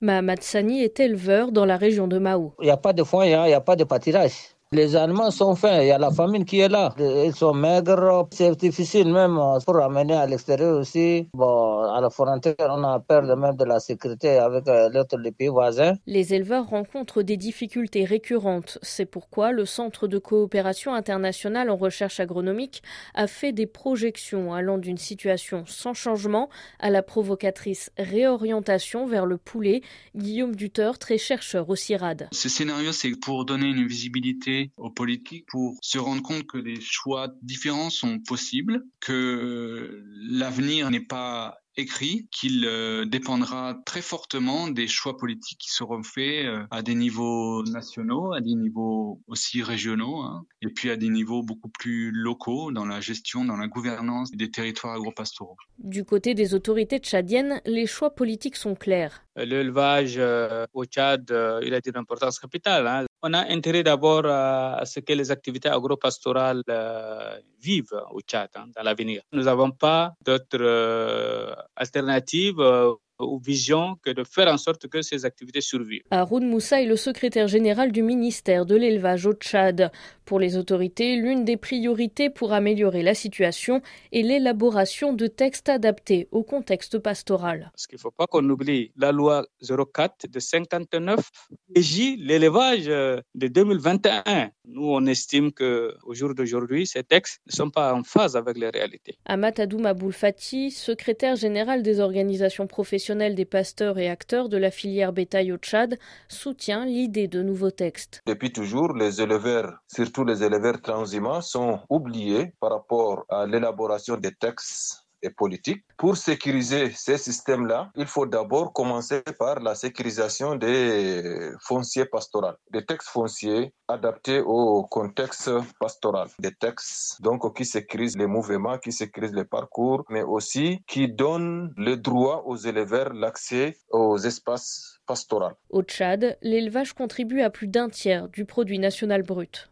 Mahamad Sani est éleveur dans la région de Mao. Il n'y a pas de foin, il n'y a pas de pâturage. Les animaux sont fins, il y a la famine qui est là. Ils sont maigres, c'est difficile même pour amener à l'extérieur aussi. Bon, à la frontière, on a peur même de la sécurité avec euh, l'autre pays voisins. Les éleveurs rencontrent des difficultés récurrentes. C'est pourquoi le Centre de coopération internationale en recherche agronomique a fait des projections allant d'une situation sans changement à la provocatrice réorientation vers le poulet. Guillaume Duteur, très chercheur au CIRAD. Ce scénario, c'est pour donner une visibilité aux politiques pour se rendre compte que des choix différents sont possibles, que l'avenir n'est pas écrit qu'il euh, dépendra très fortement des choix politiques qui seront faits euh, à des niveaux nationaux, à des niveaux aussi régionaux, hein, et puis à des niveaux beaucoup plus locaux dans la gestion, dans la gouvernance des territoires agropastoraux. Du côté des autorités tchadiennes, les choix politiques sont clairs. L'élevage euh, au Tchad, il a une importance capitale. Hein. On a intérêt d'abord à ce que les activités agropastorales vivent au Tchad hein, dans l'avenir. Nous n'avons pas d'autres alternative euh, ou vision que de faire en sorte que ces activités survivent. Haroun Moussa est le secrétaire général du ministère de l'élevage au Tchad. Pour les autorités, l'une des priorités pour améliorer la situation est l'élaboration de textes adaptés au contexte pastoral. Parce qu'il ne faut pas qu'on oublie la loi 04 de 59 régit l'élevage euh, de 2021. Nous, on estime qu'au jour d'aujourd'hui, ces textes ne sont pas en phase avec les réalités. Amatadoum Aboul Fati, secrétaire général des organisations professionnelles des pasteurs et acteurs de la filière bétail au Tchad, soutient l'idée de nouveaux textes. Depuis toujours, les éleveurs, surtout les éleveurs transhumants, sont oubliés par rapport à l'élaboration des textes et politique. Pour sécuriser ces systèmes-là, il faut d'abord commencer par la sécurisation des fonciers pastoraux, des textes fonciers adaptés au contexte pastoral, des textes donc qui sécurisent les mouvements, qui sécurisent les parcours, mais aussi qui donnent le droit aux éleveurs l'accès aux espaces pastoraux. Au Tchad, l'élevage contribue à plus d'un tiers du produit national brut.